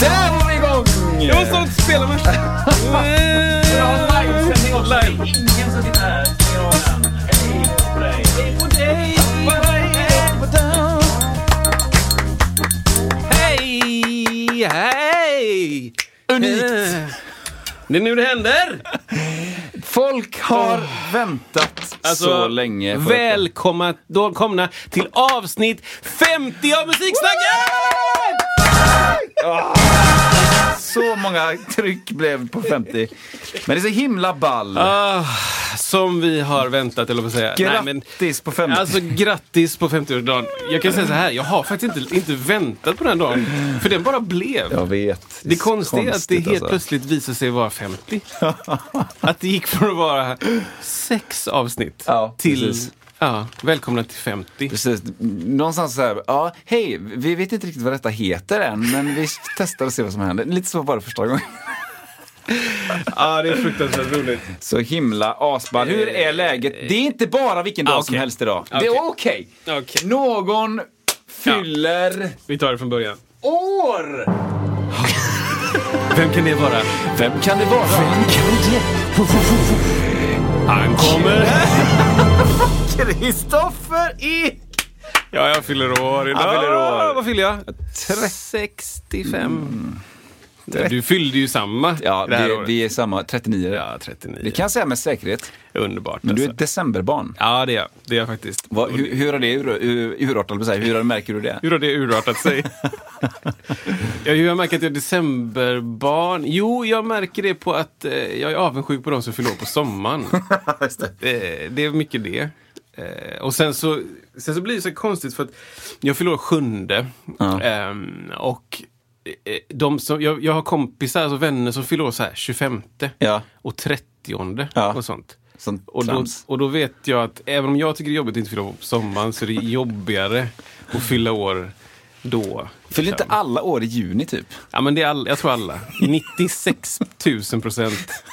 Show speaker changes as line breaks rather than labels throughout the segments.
Där var vi igång!
Jag måste också spela med.
livesändning också.
Live.
Ingen som sitter här stänger av den. Hej på dig. Hej på dig. Hej på dig.
Hej! Hej!
Unikt.
Eh, Det är nu det händer!
Folk har väntat så länge.
Välkomna då komna till avsnitt 50 av Musiksnacket!
Så många tryck blev på 50. Men det är så himla ball.
Ah, som vi har väntat, eller vad säga. Nej, men,
Grattis på 50.
alltså grattis på 50-årsdagen. Jag kan säga så här, jag har faktiskt inte, inte väntat på den dagen. För den bara blev.
jag vet.
Det konstiga är att det helt
alltså.
plötsligt visade sig vara 50. att det gick från att vara sex avsnitt
Ja,
till
precis.
Ja, välkomna till 50.
Precis. Någonstans så här, ja, hej, vi vet inte riktigt vad detta heter än, men vi testar och ser vad som händer. Lite så var det första gången.
Ja, det är fruktansvärt roligt.
Så himla asball. Hur är läget? Det är inte bara vilken dag
Ah,
som helst idag. Det
Okej.
är okej.
Okej.
Någon fyller
Vi tar det från början.
år!
Vem kan det vara?
Vem kan det vara?
Han kommer!
Kristoffer E!
Ja, jag fyller år idag.
Han fyller år.
Vad fyller jag? 65. Du fyllde ju samma
Ja,
det här
vi,
året.
vi är samma, 39.
Ja, 39.
Det kan jag säga med säkerhet.
Underbart.
Men du är
alltså.
ett decemberbarn.
Ja, det är jag. Det är jag faktiskt.
Vad, hur, hur har det ur, ur, urartat på sig? Hur har- märker du det?
Hur har det urartat sig? jag, jag märker att jag är decemberbarn. Jo, jag märker det på att eh, jag är avundsjuk på de som fyller på sommaren. det. det är mycket det. Eh, och sen så, sen så blir det så konstigt för att jag fyller sjunde.
Ja.
Ehm, och eh, de som, jag, jag har kompisar, alltså vänner som fyller år så här 25
Ja.
och 30
Ja.
och sånt.
Sånt
Och då, och då vet jag att även om jag tycker det är jobbigt att inte fylla år på sommaren så är det jobbigare att fylla år då.
Fyller inte alla år i juni typ?
Ja, men det är all, jag tror alla. 96 000 procent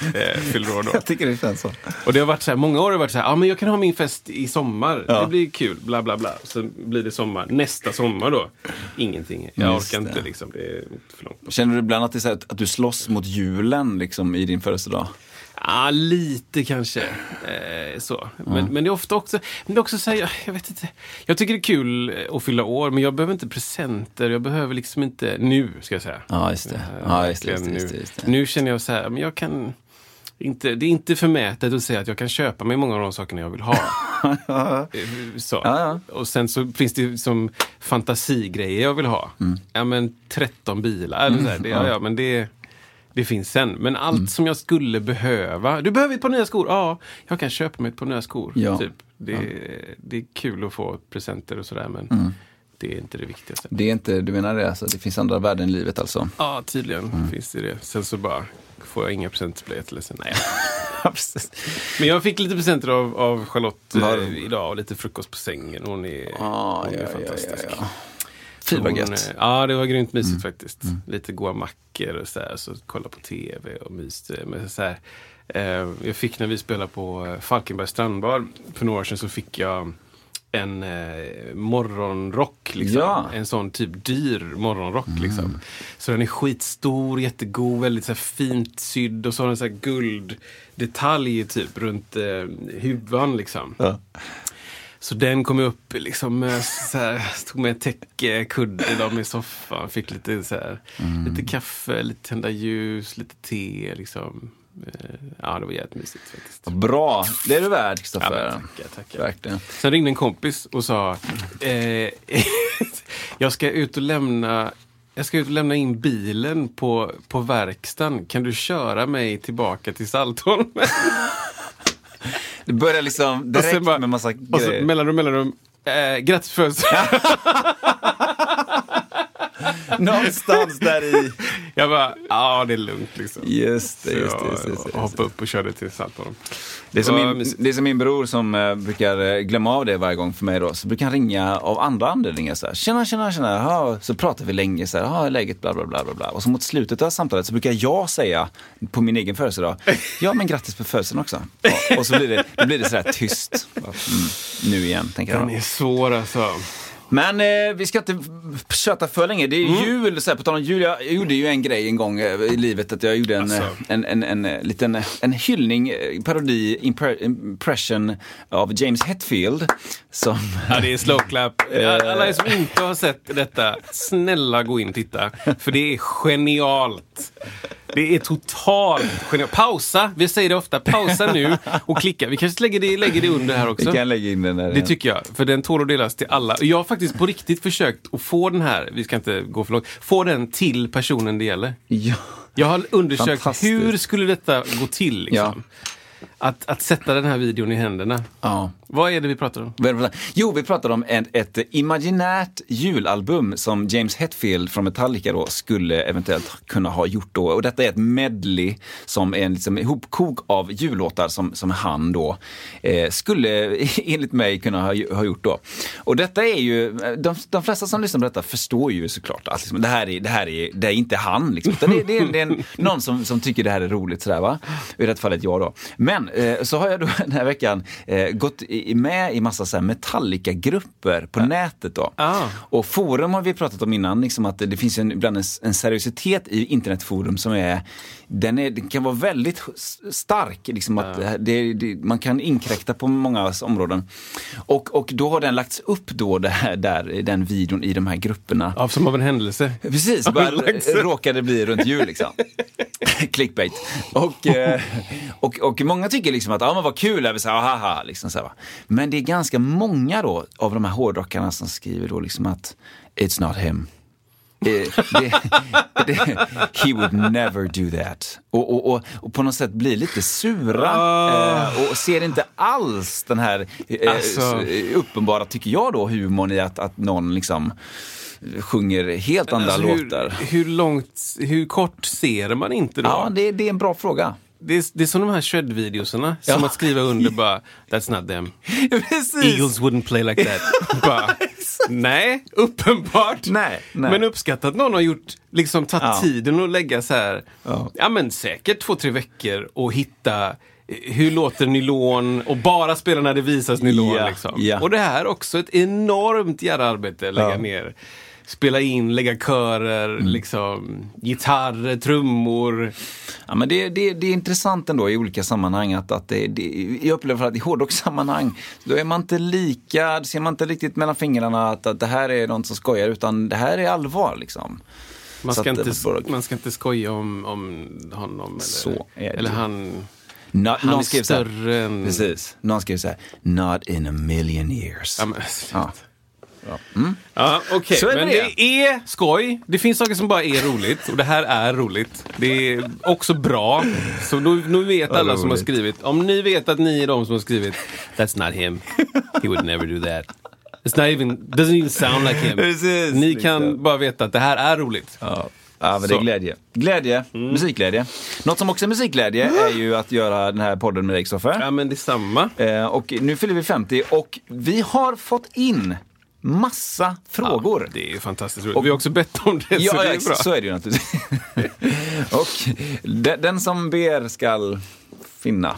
eh, fyller år då.
Jag tycker det känns så.
Och det har varit så här, många år har det varit så här, ja men jag kan ha min fest i sommar.
Ja.
Det blir kul, bla bla bla. Så blir det sommar. Nästa sommar då, ingenting. Jag
Just
orkar
det.
inte liksom, det är för långt.
Känner du ibland att, det är så här, att du slåss mot julen liksom, i din födelsedag?
Ja, lite kanske. Eh, så. Men, men det är ofta också, men det är också så här, jag, vet inte. Jag tycker det är kul eh, att fylla år, men jag behöver inte presenter. Jag behöver liksom inte, nu ska jag säga.
Ja, just det.
Eh,
Ja, just det, just det,
nu.
just det.
Nu känner jag så här, men jag kan inte, det är inte förmätet att säga att jag kan köpa mig många av de sakerna jag vill ha. Eh, så.
Ja,
Och sen så finns det som fantasigrejer jag vill ha.
Mm.
Ja men 13 bilar, eller så här, det, ja, ja, men det, det finns sen. Men allt
Mm.
som jag skulle behöva. Du behöver ett par nya skor? Ja, jag kan köpa mig ett par nya skor.
Ja.
Typ. Det, det är kul att få presenter och sådär men
Mm.
Det är inte det viktigaste.
Det är inte, du menar det, alltså, det finns andra värden i livet alltså?
Ja, tydligen
Mm.
finns det det. Sen så bara får jag inga presenter blir jag jätteledsen. Nej. Men jag fick lite presenter av, av Charlotte eh, idag och lite frukost på sängen. Hon är,
Ah,
hon är
ja, ja,
fantastisk.
ja, ja. Fy vad gött.
eh, Ja, det var grymt mysigt faktiskt. Lite goda mackor och så här, så kolla på tv och myste. Men så här, eh, jag fick när vi spelade på eh, Falkenbergs strandbar för några år sedan så fick jag en eh, morgonrock. Liksom.
Ja.
En sån typ dyr morgonrock. Liksom. Så den är skitstor, jättegod, väldigt så här, fint sydd och så har den så här gulddetalj typ runt eh, huvan. Liksom.
Ja.
Så den kom upp liksom med så här, stod med täcke, kudde de i soffan, fick lite så här, lite kaffe, lite tända ljus, lite te liksom. Eh, Ja, det var jävligt mysigt faktiskt.
Bra, det är du värd
Ja,
Kristoffer.
men tackar, tackar.
Verkligen.
Sen ringde en kompis och sa, eh, jag ska ut och lämna jag ska ut och lämna in bilen på, på verkstaden. Kan du köra mig tillbaka till Saltholm?
Det börjar liksom direkt
bara-
med massa
Och så
grejer.
mellanrum, mellanrum. Eh, grattis på födelsedagen.
Någonstans där i.
Jag bara, ja det är lugnt liksom.
Just det, just det. Just det, just det.
hoppade upp och körde till Saltholm.
Det är, som min, det är som min bror som eh, brukar eh, glömma av det varje gång för mig då. Så brukar han ringa av andra anledningar så här. Tjena, tjena, tjena. Ja, så pratar vi länge så här. Läget bla, bla, bla, bla, bla. Och så mot slutet av samtalet så brukar jag säga på min egen födelsedag. Ja, men grattis på födelsedagen också. Och, och så blir det, då blir det så här tyst. Mm, nu igen, tänker
Den
jag.
är svår alltså.
Men eh, vi ska inte köta för länge. Det är
Mm.
jul, så här, på tal om jul. Jag gjorde ju en grej en gång eh, i livet. Att jag gjorde en,
Alltså.
eh, en, en, en, eh, liten en hyllning, parodi, impre, impression av James Hetfield. Som,
Ja, det är slow clap. Alla som inte har sett detta, snälla gå in och titta. För det är genialt. Det är totalt genialt. Pausa, vi säger det ofta. Pausa nu och klicka. Vi kanske lägger det, lägger det under här
vi
också.
kan lägga in den där.
Det tycker jag, för den tål att delas till alla. Jag faktiskt på riktigt försökt att få den här, vi ska inte gå för långt, få den till personen det gäller.
ja.
Jag har undersökt hur skulle detta gå till. Liksom? Att, att sätta den här videon i händerna.
ja.
Vad är det vi pratar om?
Jo, vi pratar om ett, ett imaginärt julalbum som James Hetfield från Metallica då skulle eventuellt kunna ha gjort då. Och detta är ett medley som är en liksom ihopkok av jullåtar som, som han då eh, skulle enligt mig kunna ha, ha gjort då. Och detta är ju, de, de flesta som lyssnar på detta förstår ju såklart att liksom, det, här är, det här är, det är inte han. Liksom, det, det, är, det är en, någon som, som tycker det här är roligt sådär va. I det fallet jag då. Men eh, så har jag då den här veckan eh, gått i, med i massa så Metallica-grupper på nätet då.
Ah.
Och forum har vi pratat om innan, liksom att det, finns en, ibland en, en seriositet i internetforum som är, den, är, den kan vara väldigt stark. Liksom att det, det, man kan inkräkta på många områden. Och, och då har den lagts upp då, det här, där, den videon i de här grupperna.
Ja, som av en händelse.
Precis, bara råkade bli runt jul liksom. Clickbait. Och, eh, och, och många tycker liksom att, ja men vad kul, är vi så här, haha, liksom så här, va. Men det är ganska många då av de här hårdrockarna som skriver då liksom att it's not him. Eh, det, det, he would never do that. Och, och, och, och på något sätt blir lite sura eh, och ser inte alls den här eh,
Alltså.
uppenbara, tycker jag då, humorn i att, att någon liksom sjunger helt andra
Alltså,
låtar.
hur, hur långt, hur kort ser man inte då?
Ja, det, det är en bra fråga.
Det, är, det är som de här shred-videoserna, som
Ja.
att skriva under bara “That's not them”.
Precis.
Eagles wouldn't play like that. bara, nej, uppenbart.
Nej, nej.
Men uppskattat att någon har gjort, liksom tagit
Ja.
tiden att lägga så här,
Ja.
ja. men säkert två, tre veckor och hitta eh, hur låter nylon och bara spela när det visas nylon.
Ja,
liksom.
ja.
Och det här är också ett enormt jävla arbete, lägga
Ja.
ner. Spela in, lägga körer,
Mm.
liksom, gitarrer, trummor.
Ja, men det, det, det är intressant ändå i olika sammanhang att, att det, det, jag upplever att i hårdrockssammanhang då är man inte lika, ser man inte riktigt mellan fingrarna att, att det här är någon som skojar utan det här är allvar liksom.
Man ska,
att
inte,
var-
man ska inte skoja om, om honom. Eller,
Så
eller han...
Nå-
Han
någon skrev så här- Precis, någon skrev så här, not in a million years.
Ja, men,
Ja.
Ja, okej.
Så är
Men
det.
det är skoj. Det finns saker som bara är roligt. Och det här är roligt. Det är också bra. Så nu, vet alla som har skrivit. Om ni vet att ni är de som har skrivit That's not him. He would never do that. It's not even, doesn't even sound like him.
Precis,
ni
liksom.
kan bara veta att det här är roligt.
Ja. Ja, men det är glädje. Glädje, musikglädje. Något som också är musikglädje är ju att göra den här podden med dig, Kristoffer.
Ja, men detsamma.
Eh, och nu fyller vi 50 och vi har fått in massa frågor.
Ja, det är ju fantastiskt roligt. Och vi har också bett om det, så
Ja,
det
ja,
är bra.
så är det ju naturligtvis. och de, den som ber skall finna,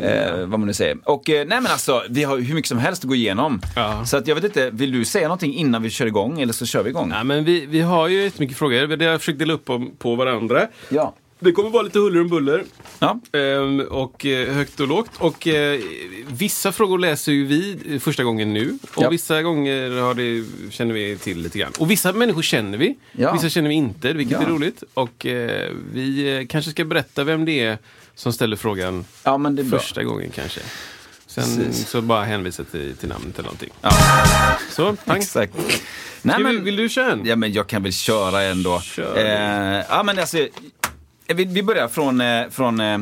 eh, vad man nu säger. Och eh, nej men alltså, vi har hur mycket som helst att gå igenom.
Ja.
Så att jag vet inte, vill du säga någonting innan vi kör igång eller så kör vi igång?
Ja, men vi, vi har ju jättemycket frågor. Det har jag försökt dela upp på, på varandra.
Ja.
Det kommer vara lite huller om buller.
Ja.
Ehm, och eh, högt och lågt. Och eh, vissa frågor läser ju vi första gången nu. Och
Ja.
vissa gånger har det, känner vi till lite grann. Och vissa människor känner vi.
Ja.
Vissa känner vi inte, vilket är roligt. Och eh, vi kanske ska berätta vem det är som ställer frågan
är bra.
första gången kanske. Sen
Precis.
så bara hänvisa till, till namnet eller någonting. Så, pang.
Exakt. Nej, men,
vill du köra en?
Ja, men jag kan väl köra ändå.
Kör.
Eh, ja, men alltså, vi, vi börjar från, eh, från eh,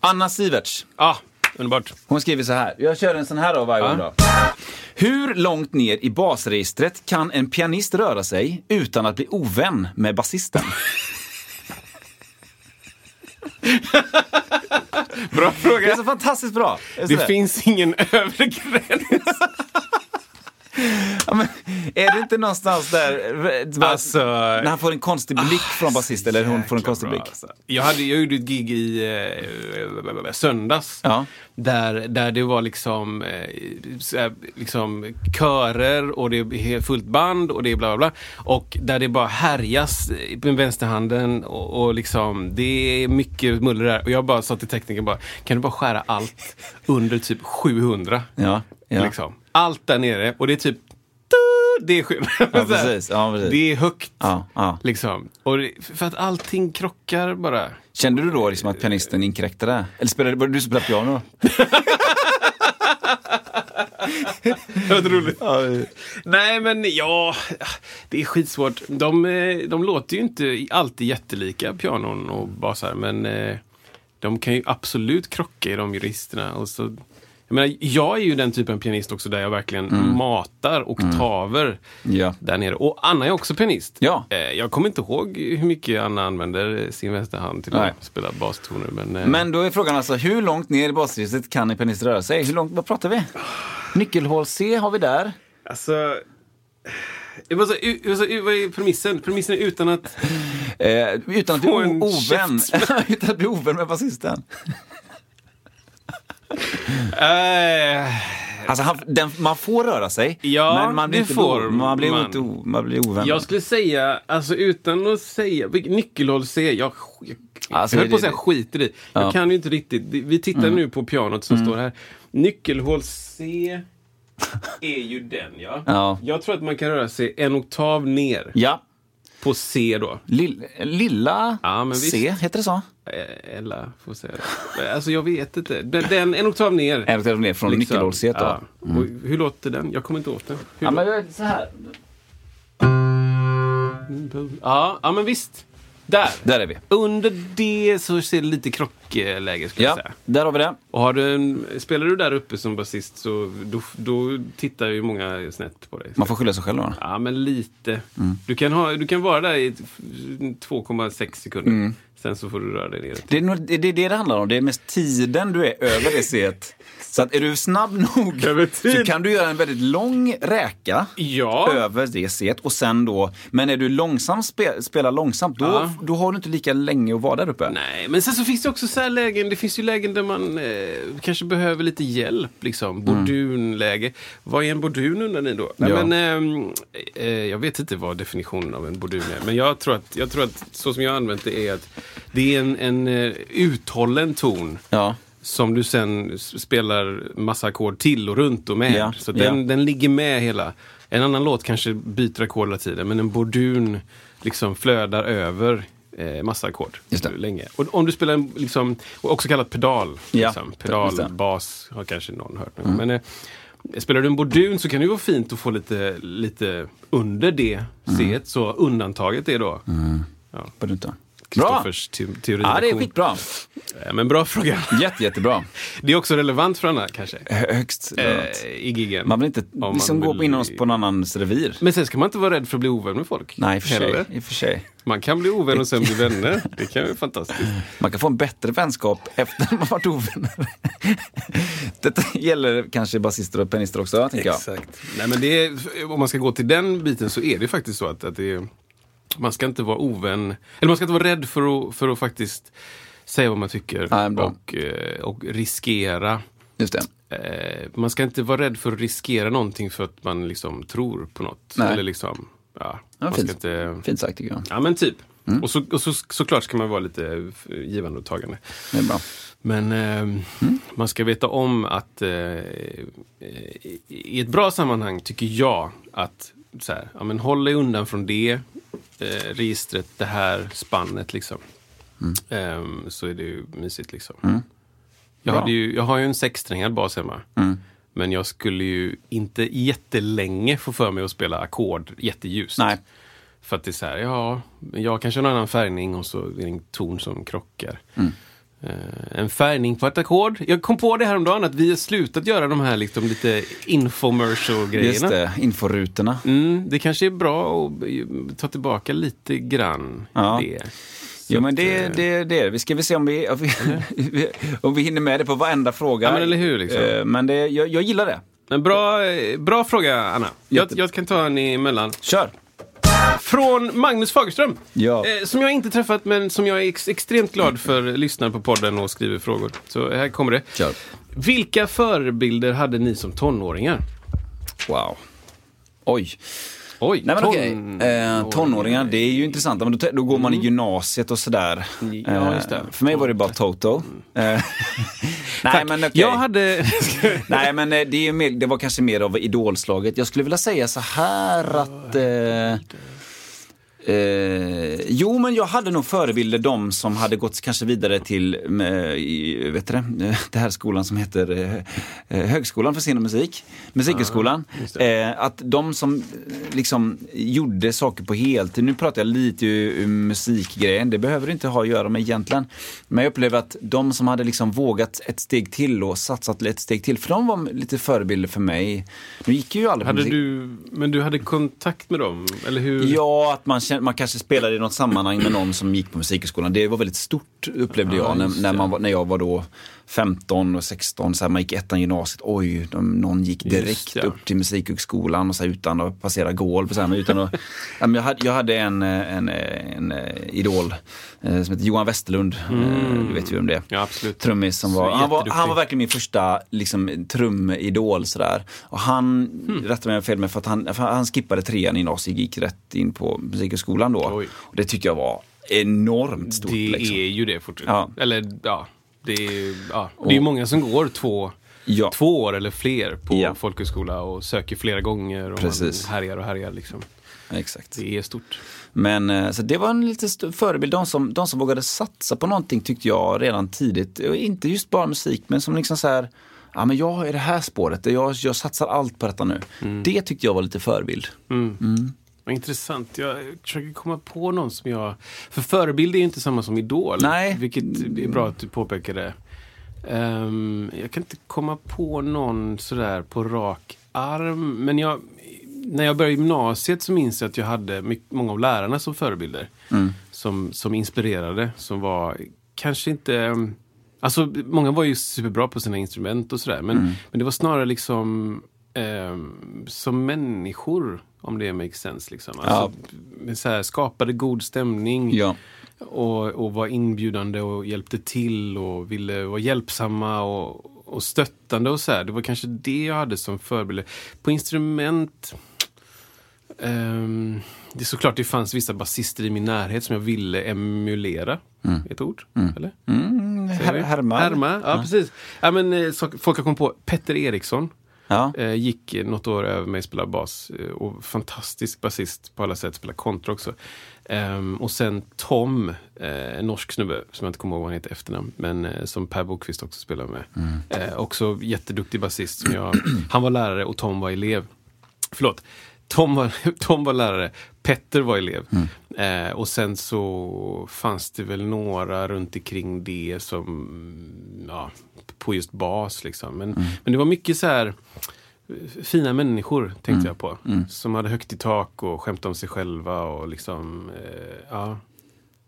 Anna Siverts.
Ah, underbart.
Hon skriver så här. Jag kör en sån här då varje
Ja.
gång då. Hur långt ner i basregistret kan en pianist röra sig utan att bli ovän med basisten?
Bra
Det är
fråga.
så fantastiskt bra.
Det
sådär.
finns ingen övre gräns.
Ja, men, är det inte någonstans där,
Alltså-
när han får en konstig blick från basist eller hon får en konstig
bra,
blick?
alltså. Jag, hade, jag gjorde ett gig i eh, söndags.
Ja.
Där, där det var liksom, eh, liksom körer och det är fullt band och det är bla bla bla. Och där det bara härjas med vänsterhanden och, och liksom det är mycket muller där. Och jag bara sa till teknikern bara, kan du bara skära allt under typ 700?
Ja, ja.
Liksom. Allt där nere och det är typ det är skillnad.
Ja, precis. Ja, precis.
Det är högt.
Ja, ja.
Liksom. Och det, för att allting krockar bara.
Kände du då liksom att pianisten inkräktade? Eller spelade, började du spela piano?
Det var roligt. Nej, men ja, det är skitsvårt. De, eh, de låter ju inte alltid jättelika, pianon och basar, men eh, de kan ju absolut krocka i de juristerna. Och så, jag, menar, jag är ju den typen av pianist också där jag verkligen matar oktaver
Ja.
där nere. Och Anna är också pianist.
Ja.
Eh, Jag kommer inte ihåg hur mycket Anna använder sin vänsterhand till
Nej.
att spela bastoner. Men, eh,
Men då är frågan alltså, hur långt ner i basregistret kan en pianist röra sig? Hur långt, vad pratar vi? Nyckelhål C har vi där.
Alltså... Vad, så, vad, är premissen? Premissen är utan att...
Eh, utan att bli ovän. utan att bli ovän med basisten.
Äh,
Alltså han, den, man får röra sig,
Ja,
men man blir, inte
får
bo, man blir,
man.
Inte, o- man blir ovän.
jag skulle säga, alltså utan att säga, nyckelhål C, jag, jag,
Alltså,
jag höll på att säga skiter i. Jag
Ja. Mm.
kan ju inte riktigt. Vi tittar nu på pianot som står här. Nyckelhål C är ju den ja.
Ja.
Jag tror att man kan röra sig en oktav ner
Ja.
På C då.
Lill, lilla
Ja, men visst.
C, heter det så?
Eh, Eller, får säga det. Alltså jag vet inte. Den, den en oktav ner.
En oktav ner från nyckelhål C då.
Ja. Och hur låter den? Jag kommer inte åt den. Hur
Ja, men så här.
ja, ja, men visst. Där.
Där är vi.
Under det så ser det lite krockläge skulle jag
Ja,
säga.
där har vi det.
Och har du en, spelar du där uppe som basist så då, då tittar ju många snett på dig.
Man får skylla sig själv då.
Ja, men lite.
Mm.
Du, kan ha, du kan vara där i ett- 2,6 sekunder.
Mm.
Sen så får du röra dig ner.
Det är nog- det är det det handlar om. Det är mest tiden du är över det C. Så att är du snabb nog så kan du göra en väldigt lång räka
Ja.
över det C och sen då, men är du långsam, spe, spelar långsamt, då,
Ja.
då har du inte lika länge att vara där uppe.
Nej, men sen så finns det också så lägen, det finns ju lägen där man eh, kanske behöver lite hjälp. Liksom. Bordunläge. Vad är en bordun undrar ni då? Nej,
Ja.
men, ehm, eh, jag vet inte vad definitionen av en bordun är. Men jag tror att, jag tror att så som jag har använt det är att det är en, en eh, uthållen ton.
Ja.
Som du sen spelar massa ackord till och runt och med.
Ja,
Så den,
ja.
den ligger med hela. En annan låt kanske byter ackord hela tiden, men en bordun liksom flödar över eh, massa ackord länge. Och om du spelar en, liksom, också kallat pedal,
Ja,
liksom, pedal, bas har kanske någon hört. Mm. Men eh, spelar du en bordun så kan det vara fint att få lite, lite under det
Mm.
C, så undantaget är då ja, Kristoffers te teori.
Ja, det är skitbra.
Eh, Men bra fråga.
Jätte, jättebra.
Det är också relevant för Anna kanske.
Hö- Högst relevant.
Eh, I giggen.
Man vill inte
Om
liksom
man
gå
vill-
in oss på någon annans revir.
Men sen ska man inte vara rädd för att bli ovän med folk.
Nej, i för sig. I för sig.
Man kan bli ovän och sen bli vänner. Det kan vara fantastiskt.
Man kan få en bättre vänskap efter man varit ovänner. Detta gäller kanske basister och pianister också, tänker jag.
Exakt. Nej, men det är, om man ska gå till den biten så är det faktiskt så att, att det är, man ska inte vara ovän, eller man ska inte vara rädd för att, för att faktiskt säga vad man tycker och, eh, och riskera.
Just det.
Eh, man ska inte vara rädd för att riskera någonting för att man liksom tror på något.
Nej.
Eller liksom, ja,
Ja, fint.
inte...
Fint sagt tycker jag.
Ja men typ. Och, så, och så, såklart ska man vara lite givande och tagande.
Det är bra.
Men eh, man ska veta om att eh, i ett bra sammanhang tycker jag att så här, ja, men håll dig undan från det eh, registret, det här spannet liksom. Ehm, så är det ju mysigt liksom. Jag,
Bra.
hade ju, jag har ju en sexsträngad bas hemma. Men jag skulle ju inte jättelänge få för mig att spela ackord jätteljust.
Nej.
För att det är så här, ja, jag kanske har en annan färgning och så är det en ton som krockar. Eh, en färgning på ett ackord. Jag kom på det häromdagen att vi har slutat göra de här liksom lite infomercial-grejerna.
Just det, inforutorna.
Mm, det kanske är bra att ta tillbaka lite grann
Ja.
det.
Jo
Så
men
att,
det,
eh,
det, det. Vi ska väl se om vi, om vi, om vi hinner med det på varenda fråga.
Ja, men eller hur, liksom.
Eh, Men det, jag, jag gillar det.
Men bra, bra fråga, Anna. Jag, jag kan ta en emellan.
Kör!
Från Magnus Fagerström.
Ja.
Eh, som jag inte träffat, men som jag är ex extremt glad för lyssnar på podden och skriver frågor. Så här kommer det.
Kör.
Vilka förebilder hade ni som tonåringar?
Wow. Oj.
Oj,
Nej men okej,
tonåringar.
eh, tonåringar, det är ju intressant. Men då, då går man i gymnasiet och sådär.
Ja, just det.
Eh, För mig var det bara Toto. Eh, Nej men okej.
Jag hade...
Nej men eh, det, är ju mer, det var kanske mer av idolslaget. Jag skulle vilja säga så här att... Eh, Eh, jo, men jag hade nog förebilder de som hade gått kanske vidare till i, vet det, eh, det här skolan som heter eh, eh, Högskolan för scen och musik, Musikhögskolan. eh, att de som eh, liksom gjorde saker på heltid, nu pratar jag lite ur, musikgrejen, det behöver det inte ha att göra med egentligen. Men jag upplever att de som hade liksom vågat ett steg till och satsat ett steg till, för de var lite förebilder för mig. Nu gick jag ju aldrig på
hade
musik-
du... Men du hade kontakt med dem? Eller hur?
Ja, att man, känner, man kanske spelade i något sammanhang med någon som gick på musikhögskolan. Det var väldigt stort upplevde
Ja,
jag när, när, man, när jag var då 15 och 16. Så här, man gick ettan gymnasiet. Oj, de, någon gick direkt
ja.
upp till musikhögskolan och så här, utan att passera golv. Så här, men utan att, ja, men jag, hade, jag hade en, eh, en, eh, en, eh, idol som heter Johan Westerlund. Eh, Du vet ju vem det är.
Ja, absolut.
Trummis som var, han var, han var verkligen min första liksom, trumidol sådär. Och han,
Hmm.
rätta mig om jag fel med, för att han, för han skippade trean i gymnasiet, gick rätt in på musikhögskolan då.
Oj.
Och det tyckte jag var enormt stort.
Det
liksom.
är ju det fortfarande.
Ja.
Eller ja, det är, ja. det är många som går två,
Ja.
två år eller fler på
Ja.
folkhögskola och söker flera gånger och
Precis.
man härjar och härjar. Liksom.
Exakt.
Det är stort.
Men eh, så det var en lite st- förebild. De som, de som vågade satsa på någonting tyckte jag redan tidigt. Och Inte just bara musik, men som liksom så här, ja men jag är det här spåret, jag, jag satsar allt på detta nu.
Mm.
Det tyckte jag var lite förebild.
Vad intressant. Jag försöker komma på någon som jag... För förebild är ju inte samma som idol.
Nej.
Vilket är bra att du påpekade. Ehm, jag kan inte komma på någon sådär på rak arm. Men jag, när jag började gymnasiet så minns jag att jag hade mycket, många av lärarna som förebilder. Som, som inspirerade. Som var kanske inte... ehm, Alltså, många var ju superbra på sina instrument och sådär. Men, men det var snarare liksom ehm, som människor, om det makes sense. Liksom. Alltså, med så här, skapade god stämning.
Ja.
Och, och var inbjudande och hjälpte till och ville vara hjälpsamma och, och stöttande och så här. Det var kanske det jag hade som förebild. På instrument... ehm, det är såklart det fanns vissa basister i min närhet som jag ville emulera. Ett ord? Eller?
Mm, her,
vi?
härma.
Härma, ja, precis. Ja, men, eh, så, folk har kommit på Petter Eriksson.
Ja.
Eh, gick något år över mig, spelade bas. Eh, och fantastisk basist på alla sätt, spelar kontra också. Ehm, och sen Tom, eh, norsk snubbe som jag inte kommer ihåg vad han heter efternamn. Men eh, som Per Bokvist också spelar med. Eh, också jätteduktig basist. Som jag, han var lärare och Tom var elev. Förlåt. Tom var, Tom var lärare, Petter var elev. Eh, och sen så fanns det väl några runt omkring det som, ja, på just bas liksom. Men, men det var mycket så här eh, fina människor tänkte jag på. Som hade högt i tak och skämtade om sig själva och liksom, eh, ja.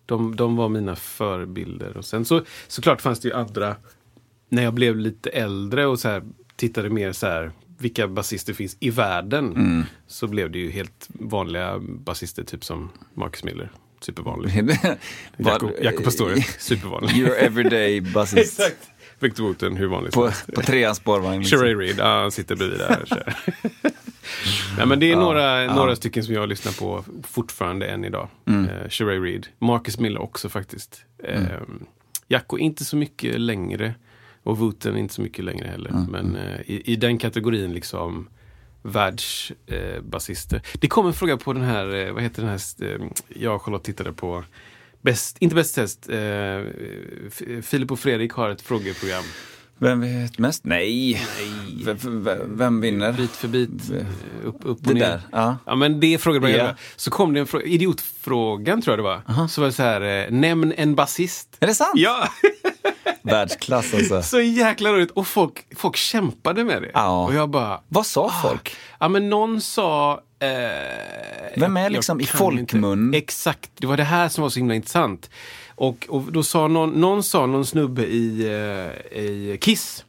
De, de var mina förebilder. Och sen så såklart fanns det ju andra, när jag blev lite äldre och så här, tittade mer så här, vilka basister finns i världen? Så blev det ju helt vanliga basister, typ som Marcus Miller. Supervanlig. Jakob, Pastorius, supervanlig.
Your everyday buses.
Exakt. Victor Wooten, hur vanlig som
På, på treans spårvagn. liksom.
Reed, ja, han sitter bredvid där. och kör. Nej, men det är några, några stycken som jag lyssnar på fortfarande än idag. Mm. Sheree Reed. Marcus Miller också faktiskt. Uh, Jacko inte så mycket längre. Och Wooten inte så mycket längre heller. Men eh, i, i den kategorin liksom världsbasister. det kom en fråga på den här, eh, vad heter den här, eh, jag och Charlotte tittade på Bäst, inte Bäst test, eh, Filip och Fredrik har ett frågeprogram.
Vem vet mest? Nej. Vem, vem, vem vinner?
Bit för bit, eh, upp, upp och
Det
ner.
där, ja.
ja, men det jag
Ja.
yeah. Så kom det en fråga, idiotfrågan tror jag det var. Så var det så här, eh, nämn en basist.
Är det sant?
Ja,
Världsklass alltså.
så jäkla roligt. Och folk, folk kämpade med det.
Ja.
Och jag bara,
Vad sa folk?
Ja, men någon sa... Eh,
Vem är liksom i folkmun?
Inte. Exakt, det var det här som var så himla intressant. Och, och då sa någon, någon sa någon snubbe i, eh, i Kiss,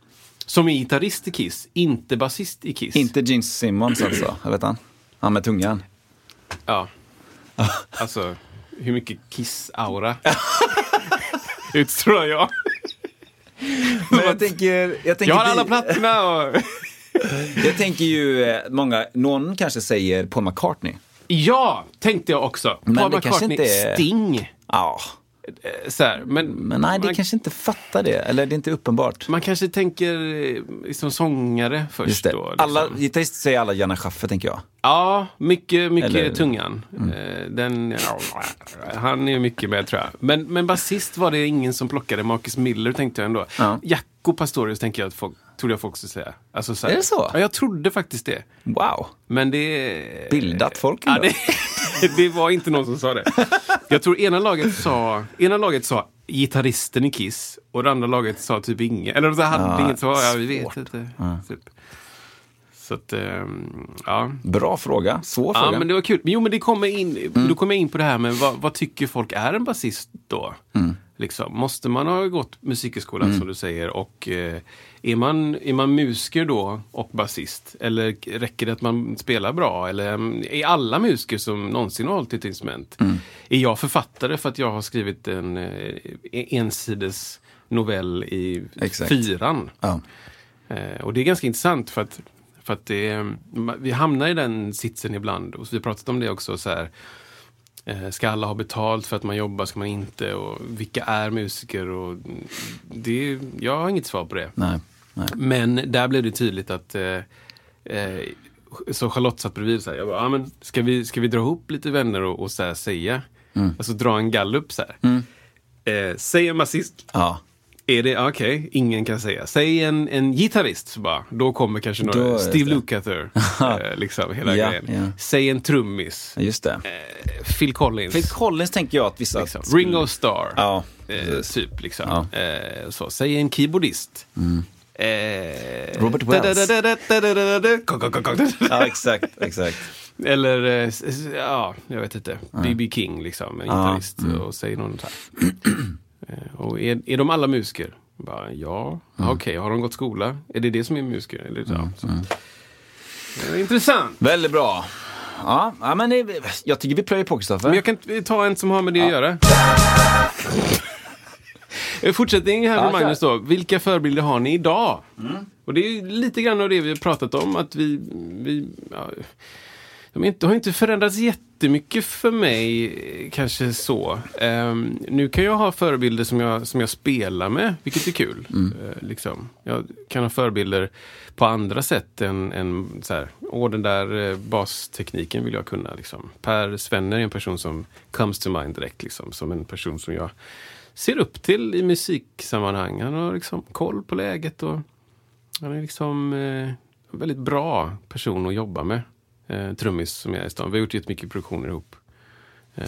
som är gitarrist i Kiss, inte basist i Kiss.
Inte Gene Simmons alltså, jag vet han? Han med tungan.
Ja. Alltså, hur mycket Kiss-aura utstrålar jag?
Men jag tänker, jag tänker,
Jag har alla plattorna och...
jag tänker ju, eh, många, någon kanske säger Paul McCartney.
Ja, tänkte jag också.
Men
Paul McCartney,
inte
Sting.
Ja,
Så här, men,
men nej, det
man,
kanske inte fattar det. Eller det är inte uppenbart.
man kanske tänker eh, liksom sångare först då. Liksom.
Alla, gitarrist säger alla gärna Schaffer, tänker jag.
Ja, mycket, mycket
Eller- Mm.
tungan. Eh, Den, ja, han är mycket med tror jag. Men, men basist var det ingen som plockade. Marcus Miller tänkte jag ändå.
Ja.
Jacko Pastorius tänker jag att folk, trodde jag folk skulle säga. Alltså, så här-
Är det så?
Ja, jag trodde faktiskt det.
Wow.
Men det...
Bildat folk
Ja, det, det var inte någon som sa det. Jag tror ena laget sa, ena laget sa gitarristen i Kiss och det andra laget sa typ inget. Eller så hade
Ja,
inget svar. Ja, vi vet inte. Typ. Så att, ehm, ja.
Bra fråga. Svår
Ja,
fråga.
men det var kul. Men Jo, men det kommer in, då kommer jag in på det här med vad, vad tycker folk är en basist då? Liksom, måste man ha gått musikhögskolan som du säger och eh, är, man, är man musiker då och basist? Eller räcker det att man spelar bra? Eller mm, är alla musiker som någonsin har hållit ett instrument? Är jag författare för att jag har skrivit en eh, ensides novell i
Exakt.
fyran?
Ja.
Eh, och det är ganska intressant för att, för att det, ma- vi hamnar i den sitsen ibland. Och vi har pratat om det också. Så här, ska alla ha betalt för att man jobbar? Ska man inte? Och vilka är musiker? Och det, jag har inget svar på det.
Nej. Nej.
Men där blev det tydligt att eh, eh, så Charlotte satt bredvid och sa, jag bara, ah, men ska, vi, ska vi dra ihop lite vänner och, och så här, säga? Alltså dra en gallup så här. Eh, säg en basist.
Ja.
Är det, okej, ingen kan säga. Säg en, en gitarrist, bara, då kommer kanske några, Steve. Lukather, eh, liksom hela
Ja,
grejen.
ja.
Säg en trummis,
Just det.
eh, Phil Collins,
Phil Collins tänker jag att vissa...
liksom. Ringo Starr,
Ja,
eh, typ. Liksom.
Mm.
Eh, så. Säg en keyboardist. Eh,
Robert Wells. Ja, exakt. exakt.
Eller, ja, jag vet inte. B.B. King, liksom, en gitarrist.
mm.
Och säger någon så här. Eh, och är, är de alla musiker? Bara, ja,
Mm.
okej, har de gått skola? Är det det som är musiker? Eller, ja, så. Det är intressant.
Väldigt bra. Ja, ja men det, jag tycker vi plöjer på, Kristoffer.
Men jag kan ta en som har med det att göra. Eh, Fortsättning här med
Ja,
Magnus då. Vilka förebilder har ni idag? Och det är ju lite grann av det vi har pratat om. Att vi, vi ja, de inte, har inte förändrats jättemycket för mig, kanske så. Ehm, nu kan jag ha förebilder som jag, som jag spelar med, vilket är kul. Eh, liksom. Jag kan ha förebilder på andra sätt än, än så här, åh den där eh, bastekniken vill jag kunna. Liksom. Per Svenner är en person som comes to mind direkt, liksom, som en person som jag ser upp till i musiksammanhang. Han har liksom koll på läget och han är liksom eh, en väldigt bra person att jobba med. Eh, trummis som jag är i stan. Vi har gjort jättemycket produktioner ihop. Eh,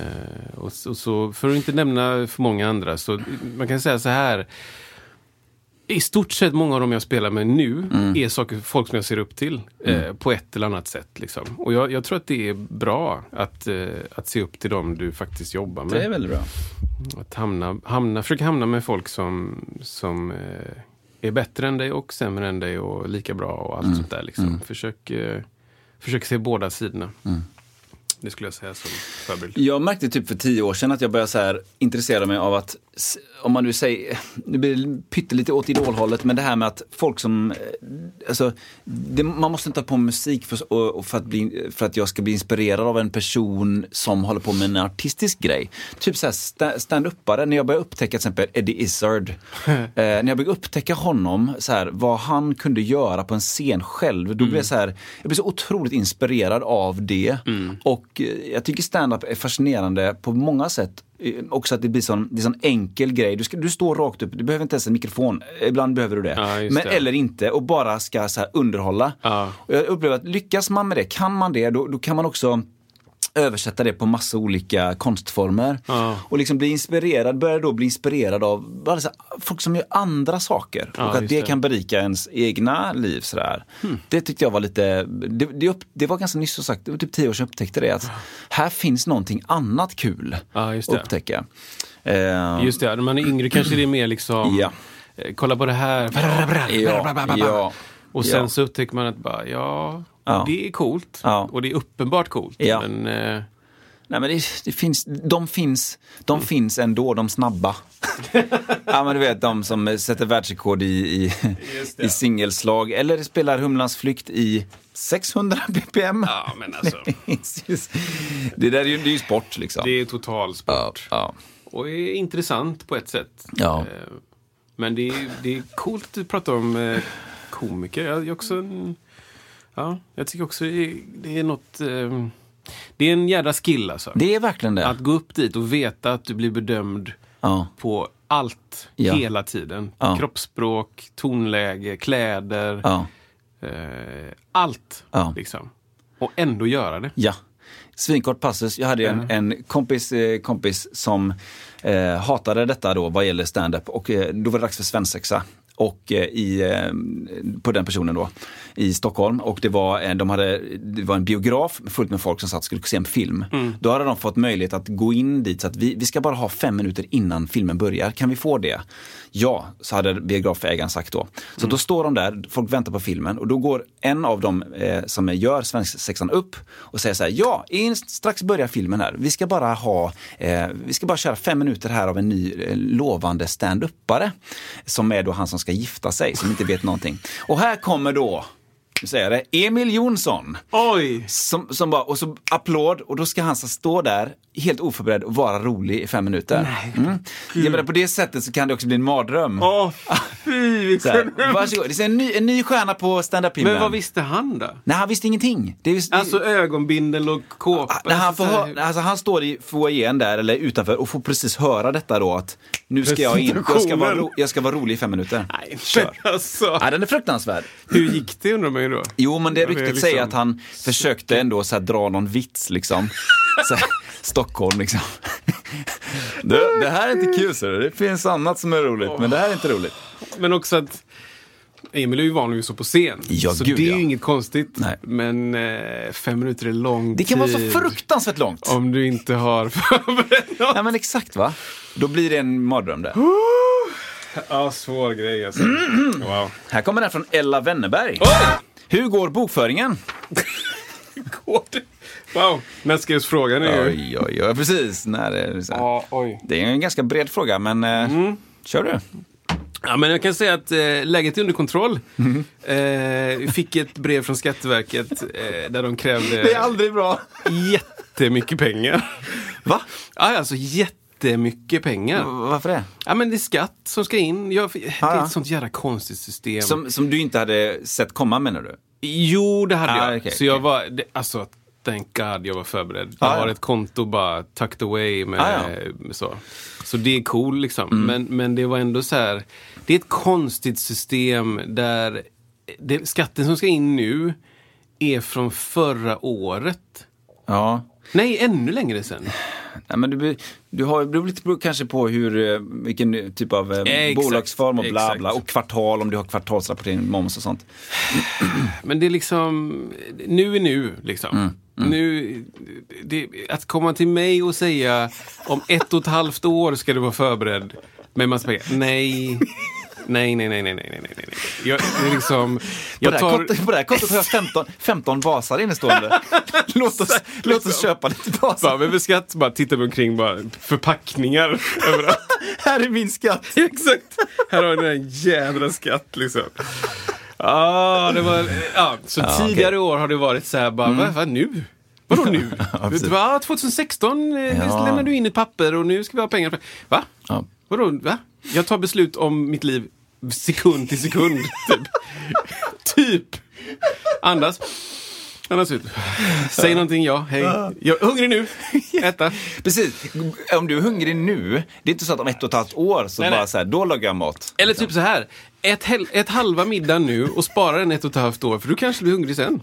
och, så, och så, för att inte nämna för många andra, så man kan säga så här. I stort sett många av dem jag spelar med nu är saker, folk som jag ser upp till eh, på ett eller annat sätt. Liksom. Och jag, jag tror att det är bra att, eh, att se upp till dem du faktiskt jobbar med.
Det är väldigt bra.
Att hamna, hamna, försöka hamna med folk som, som eh, är bättre än dig och sämre än dig och lika bra och allt sånt där. Liksom. Försök, eh, försök se båda sidorna. Det skulle jag säga som förebild.
Jag märkte typ för tio år sedan att jag började så här intressera mig av att, om man nu säger, nu blir det pyttelite åt idolhållet, men det här med att folk som, eh, alltså, det, man måste inte ha på musik för, och, och för, att bli, för att jag ska bli inspirerad av en person som håller på med en artistisk grej. Typ så här sta- stand-upare, när jag började upptäcka till exempel Eddie Izzard, eh, när jag började upptäcka honom, så här, vad han kunde göra på en scen själv, då blev jag så här, jag blev så otroligt inspirerad av det. Och eh, jag tycker stand-up är fascinerande på många sätt också att det blir sån, det är sån enkel grej. Du, ska, du står rakt upp, du behöver inte ens en mikrofon. Ibland behöver du det.
Ja,
Men,
det.
eller inte och bara ska så underhålla.
Ja.
Och jag upplever att lyckas man med det, kan man det, då, då kan man också översätta det på massa olika konstformer.
Ja.
Och liksom bli inspirerad, börja då bli inspirerad av bara så här, folk som gör andra saker.
Ja,
och att det,
det. Hmm.
kan berika ens egna liv. Sådär. Det tyckte jag var lite, det, det, upp, det var ganska nyss som sagt, det var typ tio år sedan jag upptäckte det. Att här finns någonting annat kul
Ja,
att upptäcka. Eh,
Just det, när man är yngre kanske det är mer liksom,
Ja.
eh, kolla på det här.
Ja,
Och sen så upptäcker man att bara, ja,
Ja.
det är coolt.
Ja.
Och det är uppenbart coolt.
Ja.
Men eh,
Nej men det, det finns, de finns, de finns ändå, de snabba. ja men du vet de som sätter världsrekord i, i, i singelslag eller spelar Humlans flykt i 600 bpm.
ja, men alltså,
det där är ju, det är ju sport liksom.
det är total sport.
ja.
Och är intressant på ett sätt.
Ja.
Eh, Men det är, det är coolt att prata om eh, komiker. Jag, är också en, ja, jag tycker också det är, något... Eh, det är en jädra skill alltså.
Det är verkligen det.
Att gå upp dit och veta att du blir bedömd
Ja.
på allt
Ja.
hela tiden.
Ja.
Kroppsspråk, tonläge, kläder.
Ja.
Eh, allt. Liksom. Och ändå göra det.
Ja. Svinkort passus. Jag hade en, en kompis, eh, kompis som eh, hatade detta då vad gäller stand-up och eh, då var det dags för svensexa. Och eh, i, eh, på den personen då i Stockholm och det var, en, de hade, det var en biograf fullt med folk som satt och skulle se en film. Då hade de fått möjlighet att gå in dit så att vi, vi ska bara ha fem minuter innan filmen börjar. Kan vi få det? Ja, så hade biografägaren sagt då. Så då står de där, folk väntar på filmen och då går en av dem eh, som gör svensksexan upp och säger så här, ja, in, strax börjar filmen här. Vi ska bara ha, eh, vi ska bara köra fem minuter här av en ny eh, lovande stand-uppare. Som är då han som ska gifta sig, som inte vet någonting. Och här kommer då, nu säger jag det, Emil Jonsson.
Oj!
Som, som bara, och så applåd och då ska han så stå där helt oförberedd och vara rolig i fem minuter. Mm. Jag menar, på det sättet så kan det också bli en mardröm.
Åh, fy vilken...
varsågod, det är en ny, en ny stjärna på stand-up-himlen.
Men vad visste han då?
Nej, han visste ingenting. Det är,
Alltså ögonbindel och kåpa.
när han, får
alltså,
hö- alltså, han står i foajén där, eller utanför, och får precis höra detta då att nu ska jag in, jag ska vara, ro, jag ska vara rolig i fem minuter.
Nej,
Kör.
alltså.
Nej, den är fruktansvärd.
Hur gick det undrar man ju då?
Jo, men det
Ja, det är
ryktet
liksom-
säger att han försökte ändå så dra någon vits liksom. Här, Stockholm liksom. Det, det här är inte kul, så det finns annat som är roligt, men det här är inte roligt.
Men också att Emil är ju van vid att stå på scen.
Ja,
så
gud,
det är
ja.
ju inget konstigt.
Nej.
Men eh, fem minuter är lång
Det kan vara så fruktansvärt långt.
Om du inte har förberett något.
Ja, men exakt va? Då blir det en mardröm där.
Ja, svår grej alltså. Wow.
Här kommer den från Ella Wennerberg. Hur går bokföringen?
Wow, nästgreppsfrågan är ju...
Oj, oj, oj, precis. När det, är så.
Ja, oj.
det är en ganska bred fråga, men eh, kör du.
Ja, men jag kan säga att eh, läget är under kontroll.
Mhm.
Eh, fick ett brev från Skatteverket eh, där de krävde
aldrig bra.
jättemycket pengar.
Va?
Ja, alltså jättemycket pengar.
Varför det?
Ja, men det är skatt som ska in. Jag, det är
ja.
ett sånt jävla konstigt system.
Som, som du inte hade sett komma menar du?
Jo, det hade
Ah,
jag.
okej,
så jag
okej.
var, det, alltså, thank God jag var förberedd. Jag
Ah,
har
ja.
ett konto bara tucked away med,
Ah, ja. Mm.
med så. Så det är cool liksom. Men, men det var ändå så här, det är ett konstigt system där det, skatten som ska in nu är från förra året.
Ja.
Nej, ännu längre sen.
Nej, men du, du har, det beror lite kanske på hur, eh, vilken typ av eh,
Exakt,
bolagsform och bla bla. Och kvartal, om du har kvartalsrapportering, moms och sånt.
Men det är liksom, nu är nu liksom.
Mm,
Nu, det, att komma till mig och säga om ett och ett halvt år ska du vara förberedd med massa pengar. Nej. Nej, nej, nej, nej, nej, nej, nej. Jag, det liksom, jag tar,
kontot, på det här kontot har jag 15, 15 basar innestående. låt, oss, låt oss köpa lite basar.
bara med skatt, bara tittar mig omkring, bara förpackningar överallt.
Här är min skatt.
Exakt. Här har ni en jädra skatt liksom. Ah, det var, ja, så
Ja,
tidigare år har det varit så här, bara, vad, vad nu? Vadå nu? Va, 2016 eh,
Ja.
lämnade du in ett papper och nu ska vi ha pengar. Va?
Ja.
Vadå? Va? Jag tar beslut om mitt liv sekund till sekund. Typ. typ. Andas. Andas ut. Säg någonting, ja, hej. Jag är hungrig nu. Äta.
Precis. Om du är hungrig nu, det är inte så att om ett och ett halvt år så
Nej,
bara
nej.
så här, då lagar jag mat.
Eller typ så här. Ett, ett halva middag nu och spara den ett och ett halvt år för du kanske blir hungrig sen.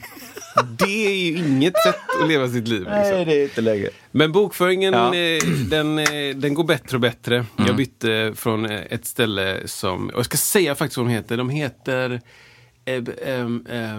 Det är ju inget sätt att leva sitt liv. Liksom.
det är inte läge.
Men bokföringen,
Ja. Mm.
eh, den, eh, den går bättre och bättre. Jag bytte från eh, ett ställe som, och jag ska säga faktiskt vad de heter. De heter eh, ehm, eh,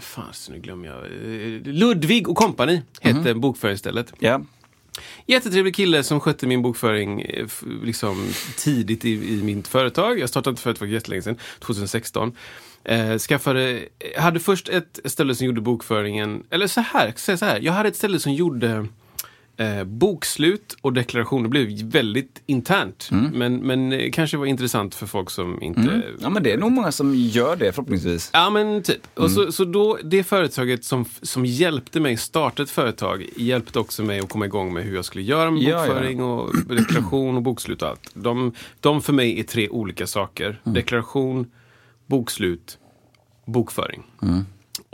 Fan, så nu glömmer jag. Eh, Ludvig och Company hette bokföringsstället.
Ja.
Jättetrevlig kille som skötte min bokföring eh, liksom, tidigt i, i mitt företag. Jag startade ett företag för jättelänge sedan, 2016. Eh, skaffade, eh, hade först ett ställe som gjorde bokföringen, eller så här, så här. Jag hade ett ställe som gjorde eh, bokslut och deklaration. Det blev väldigt internt. Men, men eh, kanske var intressant för folk som inte
ja, men det är nog många som gör det förhoppningsvis.
Ja men typ. Och så, så då, det företaget som, som hjälpte mig starta ett företag hjälpte också mig att komma igång med hur jag skulle göra med
Ja, ja.
bokföring och deklaration och bokslut och allt. De, de för mig är tre olika saker. Deklaration, bokslut, bokföring.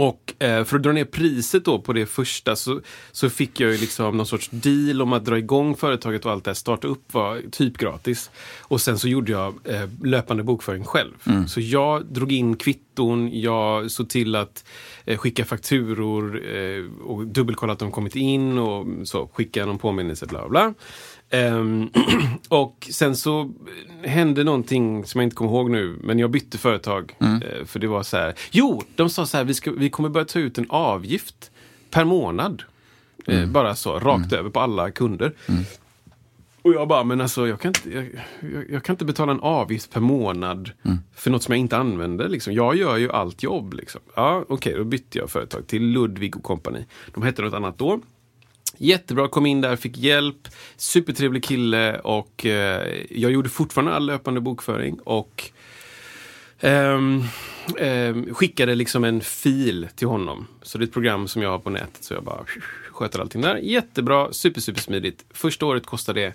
Och eh, för att dra ner priset då på det första så, så fick jag ju liksom någon sorts deal om att dra igång företaget och allt det här. Starta upp var typ gratis. Och sen så gjorde jag eh, löpande bokföring själv. Så jag drog in kvitton, jag såg till att eh, skicka fakturor eh, och dubbelkolla att de kommit in och så skicka någon påminnelse bla bla. Ehm, och sen så hände någonting som jag inte kommer ihåg nu, men jag bytte företag. Eh, för det var så här, jo, de sa så här, vi, ska, vi kommer börja ta ut en avgift per månad. Eh, bara så, rakt över på alla kunder. Och jag bara, men alltså jag kan inte, jag, jag, jag kan inte betala en avgift per månad för något som jag inte använder. Liksom. Jag gör ju allt jobb. Liksom. Ja, Okej, då bytte jag företag till Ludvig och Company. De hette något annat då. Jättebra, kom in där, fick hjälp. Supertrevlig kille och eh, jag gjorde fortfarande all löpande bokföring. Och ehm, ehm, skickade liksom en fil till honom. Så det är ett program som jag har på nätet. Så jag bara sköter allting där. Jättebra, super, super smidigt. Första året kostade det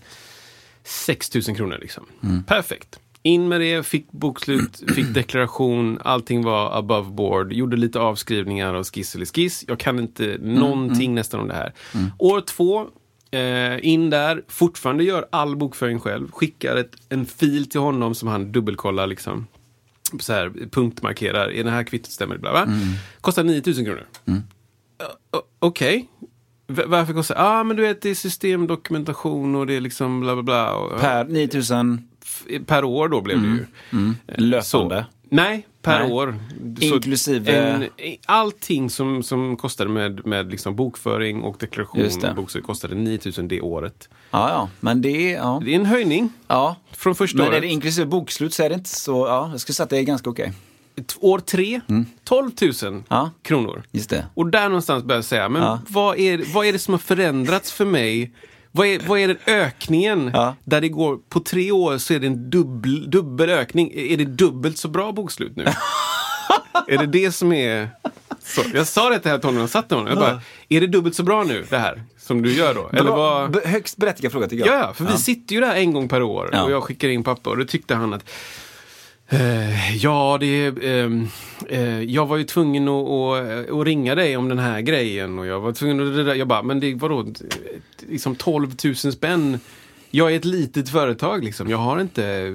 6 000 kronor. Liksom. Perfekt. In med det, fick bokslut, fick deklaration, allting var above board. Gjorde lite avskrivningar och skiss eller skiss. Jag kan inte någonting nästan om det här. År två, eh, in där, fortfarande gör all bokföring själv. Skickar ett, en fil till honom som han dubbelkollar liksom. Så här, punktmarkerar, är det här kvittot stämmer? Bla bla. Kostar 9000 kronor. O- Okej. V- Varför kostar det? Ah, men du vet, det är systemdokumentation och det är liksom bla bla bla.
Per 9000
f- per år då blev det ju. Eh,
löpande.
Så, nej, per
Nej.
år.
Inklusive-
En, allting som, som kostade med, med liksom bokföring och deklaration och bokslut kostade 9000 det året.
Ja, ja. Men det är... Ja.
Det är en höjning
ja.
från första
Men
året.
är det inklusive bokslut så är det inte så... Ja, jag skulle säga att det är ganska okej.
T- År tre, 12 000
Ja.
kronor.
Just det.
Och där någonstans börjar jag säga, men
Ja.
vad, är, vad är det som har förändrats för mig? Vad är, vad är den ökningen?
Ja.
Där det går, på tre år så är det en dubbel, dubbel ökning. Är det dubbelt så bra bokslut nu? är det det som är... Så, jag sa det till här Tony och satt med honom. Jag bara, är det dubbelt så bra nu det här? Som du gör då? Eller vad...
högst berättigad fråga tycker
Ja,
jag.
ja, för vi sitter ju där en gång per år
Ja.
och jag skickar in pappa och då tyckte han att Ja, det är, ehm, eh, jag var ju tvungen att, att, att ringa dig om den här grejen och jag var tvungen att... Jag bara, men det vadå? Liksom 12 000 spänn Jag är ett litet företag liksom. Jag har inte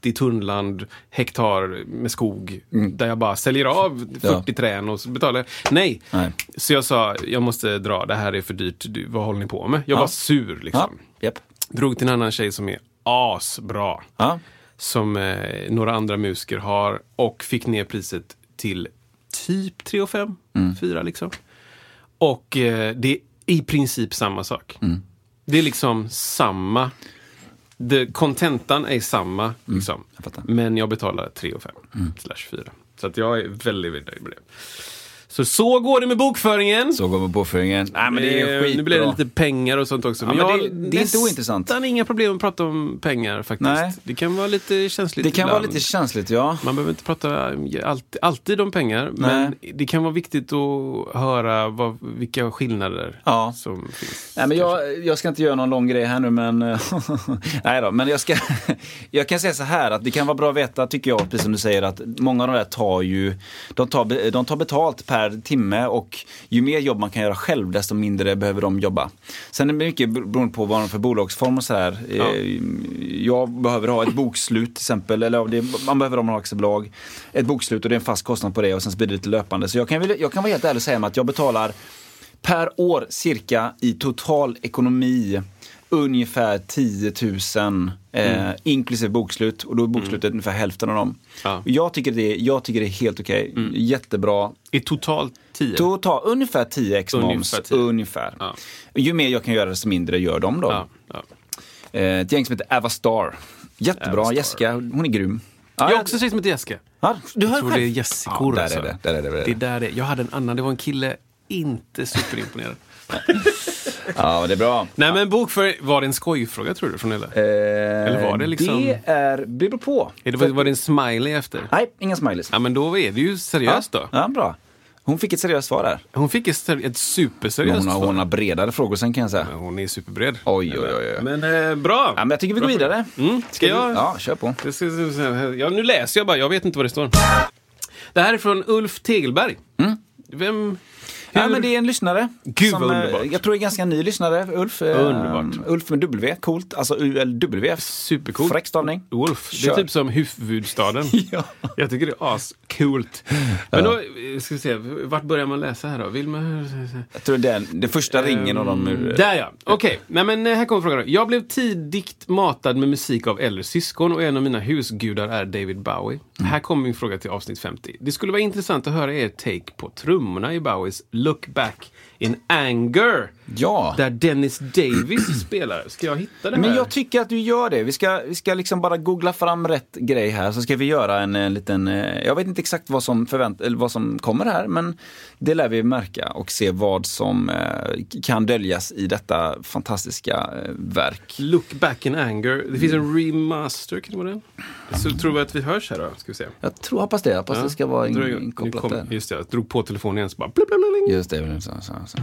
70 tunnland hektar med skog där jag bara säljer av 40
Ja.
trän och så betalar. Nej.
Nej.
Så jag sa, jag måste dra, det här är för dyrt. Du, vad håller ni på med? Jag var sur
Ja,
liksom.
japp.
Drog till en annan tjej som är asbra.
Ja.
Som eh, några andra musiker har och fick ner priset till typ 3 och 5, 4 liksom. Och eh, det är i princip samma sak. Det är liksom samma. Kontentan är samma, liksom.
fattar.
men jag betalar 3 och 5 slash 4. Så att jag är väldigt, väldigt nöjd med det. Så så går det med bokföringen.
Så går vi på bokföringen. Nej, men det är
Eh,
skitbra.
Nu blir det lite pengar och sånt också.
Ja,
Men,
men
jag
det-
har
det är inte ointressant.
nästan inga problem att prata om pengar faktiskt.
Nej.
Det kan vara lite känsligt
Det kan vara
ibland.
lite känsligt, ja.
Man behöver inte prata alltid, alltid om pengar, men det kan vara viktigt att höra vad, vilka skillnader
Ja.
som finns.
Nej, men jag, jag ska inte göra någon lång grej här nu, men... nej då, men jag ska... jag kan säga så här att det kan vara bra att veta, tycker jag, precis som du säger, att många av de där tar ju... De tar, de tar betalt per timme och ju mer jobb man kan göra själv, desto mindre behöver de jobba. Sen är det mycket beroende på vad de för bolagsform och så här.
Ja.
Eh, Jag behöver ha ett bokslut till exempel, eller man behöver man har aktiebolag. Ett bokslut och det är en fast kostnad på det och sen så blir det lite löpande. Så jag kan, jag kan vara helt ärlig och säga att jag betalar per år cirka i total ekonomi ungefär 10 000 eh, inklusive bokslut och då är bokslutet ungefär hälften av dem.
Ja.
Jag, tycker det är, jag tycker det är helt okej, jättebra.
I totalt 10.
Total, ungefär 10 x moms,
Ungefär 10.
ungefär.
Ja.
Ju mer jag kan göra desto mindre gör de då.
ja, ja.
Eh, ett gäng som heter Avastar. Jättebra,
Avastar.
Jessica, hon är grym.
Jag har också tjej som heter Jessica.
Ja, du hör
Jag tror
själv.
det är Jessicor.
Ja, där
alltså.
är det. Där är det, där är det.
det är där det. Jag hade en annan, det var en kille, inte superimponerad.
Ja, det är bra.
Nej men bokföring, var det en skojfråga tror du från Nella?
Eller
var det liksom-
Det är, det beror på.
Är det, var det en smiley efter?
Nej, inga smileys.
Ja men då är det ju seriöst då.
Ja, bra. Hon fick ett seriöst svar där.
Hon fick ett, ser- ett superseriöst
Hon har,
svar.
hon har bredare frågor sen kan jag säga.
Men Hon är superbred.
Oj, oj, oj, oj.
Men eh, bra.
Ja, men jag tycker vi går vidare.
Mm. Ska jag?
Ja, kör på.
Ska- ska- ska- Ja, nu läser jag bara, jag vet inte vad det står. Det här är från Ulf Tegelberg. Vem?
Ja, men det är en lyssnare.
Gud,
som,
vad
eh,
underbart.
Jag tror det är ganska ny lyssnare, Ulf. Eh,
Underbart.
Ulf med W, coolt. Alltså ULW.
Supercoolt.
Fräck stavning.
Wolf. Det är
Kör.
typ som huvudstaden.
Ja.
Jag tycker det är ascoolt. Men då, eh, ska vi se, vart börjar man läsa här då? Vill man...
Jag tror det är den första ringen av dem. ur-
Ehm, Där ja! Okej, Nej, men här kommer frågan. då. Jag blev tidigt matad med musik av äldre syskon och en av mina husgudar är David Bowie.
Mm.
Här kommer min fråga till avsnitt 50. Det skulle vara intressant att höra er take på trummorna i Bowies Look Back in Anger.
Ja.
Där Dennis Davis spelar. Ska jag hitta det här?
Men jag tycker att du gör det. Vi ska, vi ska liksom bara googla fram rätt grej här så ska vi göra en, eh, liten, eh, jag vet inte exakt vad som, förvänt, vad som kommer här men det lär vi märka och se vad som eh, kan döljas i detta fantastiska eh, verk.
Look Back in Anger. Det finns en remaster, kan det vara den? Så tror vi att vi hörs här då? Ska vi se.
Jag tror, hoppas det, hoppas det ska vara in, inkopplat
kom-
där.
Just det, jag drog på telefonen igen så bara...
Just det. Så, så, så.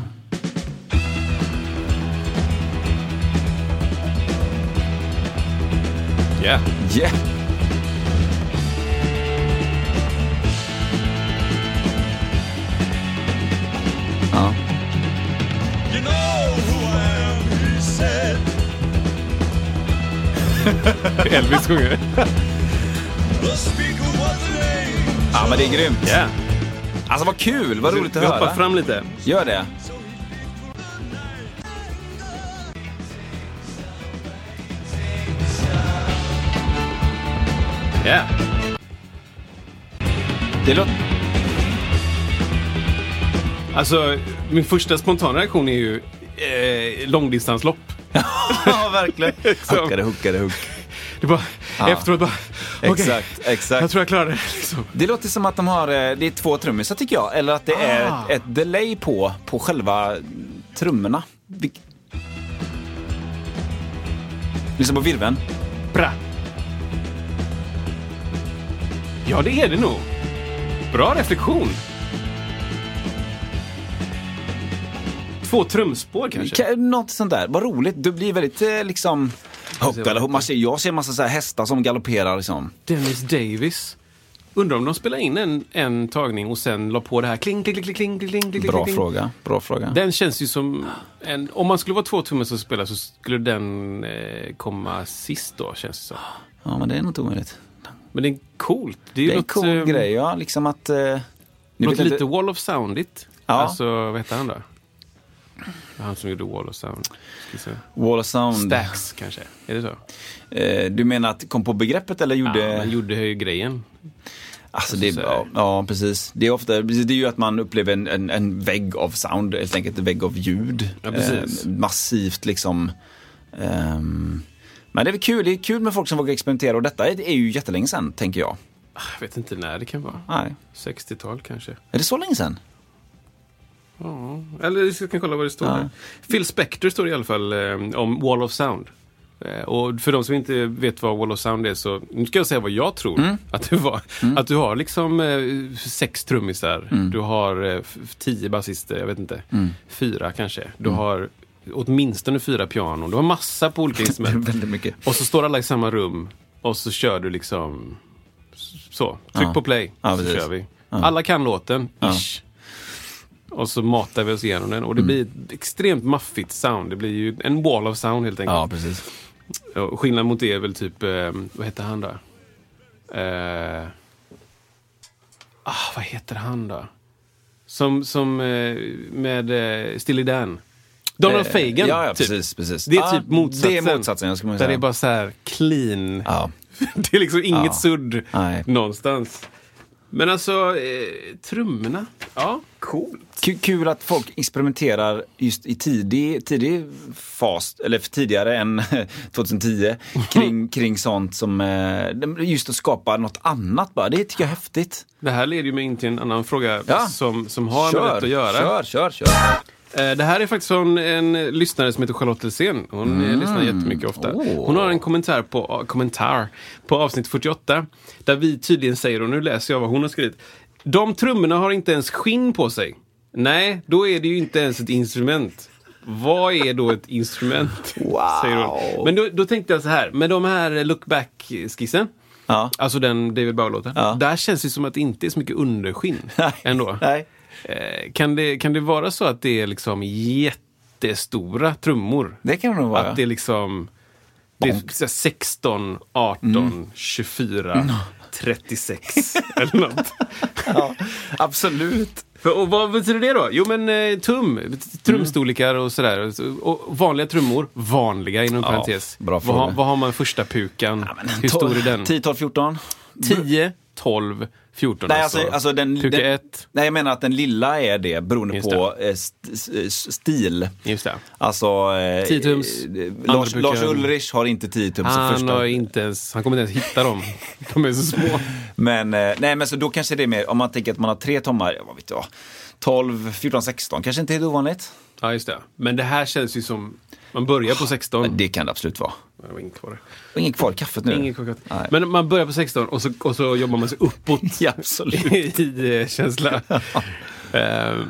Yeah.
Yeah. Ja.
You know who I am, he said.
Elvis sjunger.
Ja, men det är grymt.
Yeah.
Alltså vad kul, vad roligt att
Vi hoppar
höra.
fram lite.
Gör det.
Yeah.
Det låter...
Alltså, min första spontana reaktion är ju eh, långdistanslopp.
ja, verkligen. Huckade, huckade, huck.
Det bara,
Ja.
Efteråt bara,
Exakt, exakt.
jag tror jag klarar det. Liksom.
Det låter som att de har, eh, det är två trummisar tycker jag. Eller att det är
Ah.
ett, ett delay på, på själva trummorna. Lyssna på virveln.
Bra. Ja, det är det nog. Bra reflektion. Två trumspår kanske.
Ka- Något sånt där. Vad roligt. Det blir väldigt eh, liksom... Hopp. man ser, jag ser massa så här hästar som galopperar liksom.
Dennis Davis. Undrar om de spelade in en, en tagning och sen la på det här kling, kling, kling, kling, kling, kling, kling,
Bra
kling.
fråga. Bra fråga.
Den känns ju som en, om man skulle vara två tummar som spelar så skulle den eh, komma sist då, känns det som.
Ja, men det är nog inte omöjligt.
Men det är coolt. Det är,
Det är en
något,
cool
eh,
grej, ja. Liksom att... Eh,
Något lite
inte-
Wall of Soundigt.
Ja.
Alltså, vad heter han då? Han som gjorde Wall of Sound.
Wall of Sound.
Stax kanske? Är det så?
Eh, du menar att kom på begreppet eller gjorde...
Ja, han gjorde ju grejen.
Alltså det,
så här-
ja, ja, precis. Det är ofta, det är ju att man upplever en, en, en vägg av sound, helt enkelt en vägg av ljud.
Ja, precis.
Eh, massivt liksom. ehm, men det är väl kul, det är kul med folk som vågar experimentera och detta är, är ju jättelänge sedan, tänker jag.
Ah, Jag vet inte när det kan vara.
Nej.
60-tal kanske.
Är det så länge sedan?
Ja, eller vi kan kolla vad det står.
Ja.
Phil Spector står det i alla fall eh, om Wall of Sound. Eh, och för de som inte vet vad Wall of Sound är så, nu ska jag säga vad jag tror
Mm.
att det var. Att du har liksom eh, sex trummisar,
Mm.
du har eh, tio basister, jag vet inte, fyra kanske. Du
Mm.
har åtminstone fyra pianon, du har massa på olika instrument.
väldigt mycket.
och så står alla i samma rum och så kör du liksom så, tryck
Ja.
på play,
Ja,
så
precis.
kör vi. Alla kan låten, ish. Och så matar vi oss igenom den och det blir ett extremt maffigt sound. Det blir ju en wall of sound helt enkelt.
Ja, precis.
Och skillnad mot det är väl typ, eh, vad heter han då? Eh, ah, vad heter han då? Som, som eh, med eh, Stilly Dan. Donald
Eh,
Fagan.
Ja, ja
typ.
precis, precis.
Det är typ motsatsen.
Det är motsatsen, jag skulle man
Där det
säga.
är bara så här clean.
Ja.
Det är liksom inget
Ja.
sudd
Nej.
någonstans. Men alltså, eh, trummorna. Ja, coolt.
Kul, kul att folk experimenterar just i tidig, tidig fas, eller för tidigare än 2010, kring, kring sånt som, eh, just att skapa något annat bara. Det tycker jag är häftigt.
Det här leder ju mig in till en annan fråga
Ja.
som, som har med
Kör,
detta att göra.
kör, kör, kör.
Eh, Det här är faktiskt från en lyssnare som heter Charlotte Hellsten. Hon eh, lyssnar jättemycket ofta.
Mm.
Hon har en kommentar på, kommentar på avsnitt 48. Där vi tydligen säger, och nu läser jag vad hon har skrivit. De trummorna har inte ens skinn på sig. Nej, då är det ju inte ens ett instrument. Vad är då ett instrument? Hon. Men då, då tänkte jag så här, med de här look back-skissen.
Ja.
Alltså den David Bowie-låten.
Ja.
Där känns det som att det inte är så mycket underskinn ändå.
Nej.
Eh, Kan det, kan det vara så att det är liksom jättestora trummor?
Det kan det nog vara.
Att det är liksom det är så här 16, 18, 24, 36 eller något.
ja, absolut.
Och vad betyder det då? Jo men eh, tum, trumstorlekar och sådär. Och vanliga trummor, vanliga inom
Ja,
parentes.
bra
vad,
fråga.
vad har man första pukan?
Ja,
Hur stor är den?
10, 12, 14?
10, 12, 14
Nej, alltså, alltså den,
Puka
den,
1.
nej, jag menar att den lilla är det beroende
Just
på eh, st, stil.
Just det.
Alltså, eh,
10 tums,
eh, Lars. Lars Ulrich har inte 10 tums
Han,
första.
har inte ens, han kommer inte ens hitta dem. De är så små.
Men, eh, nej, men så då kanske det är mer, om man tänker att man har tre tommar, vad vet jag, 12, 14, 16, kanske inte är helt ovanligt.
Ja, just det. Men det här känns ju som... Man börjar på 16.
Men Det kan det absolut vara.
Det var inget kvar.
Och inget kvar i kaffet nu.
Inget kvar.
Nej.
Men man börjar på 16 och så, och så jobbar man sig uppåt
Ja, absolut.
i eh, känsla.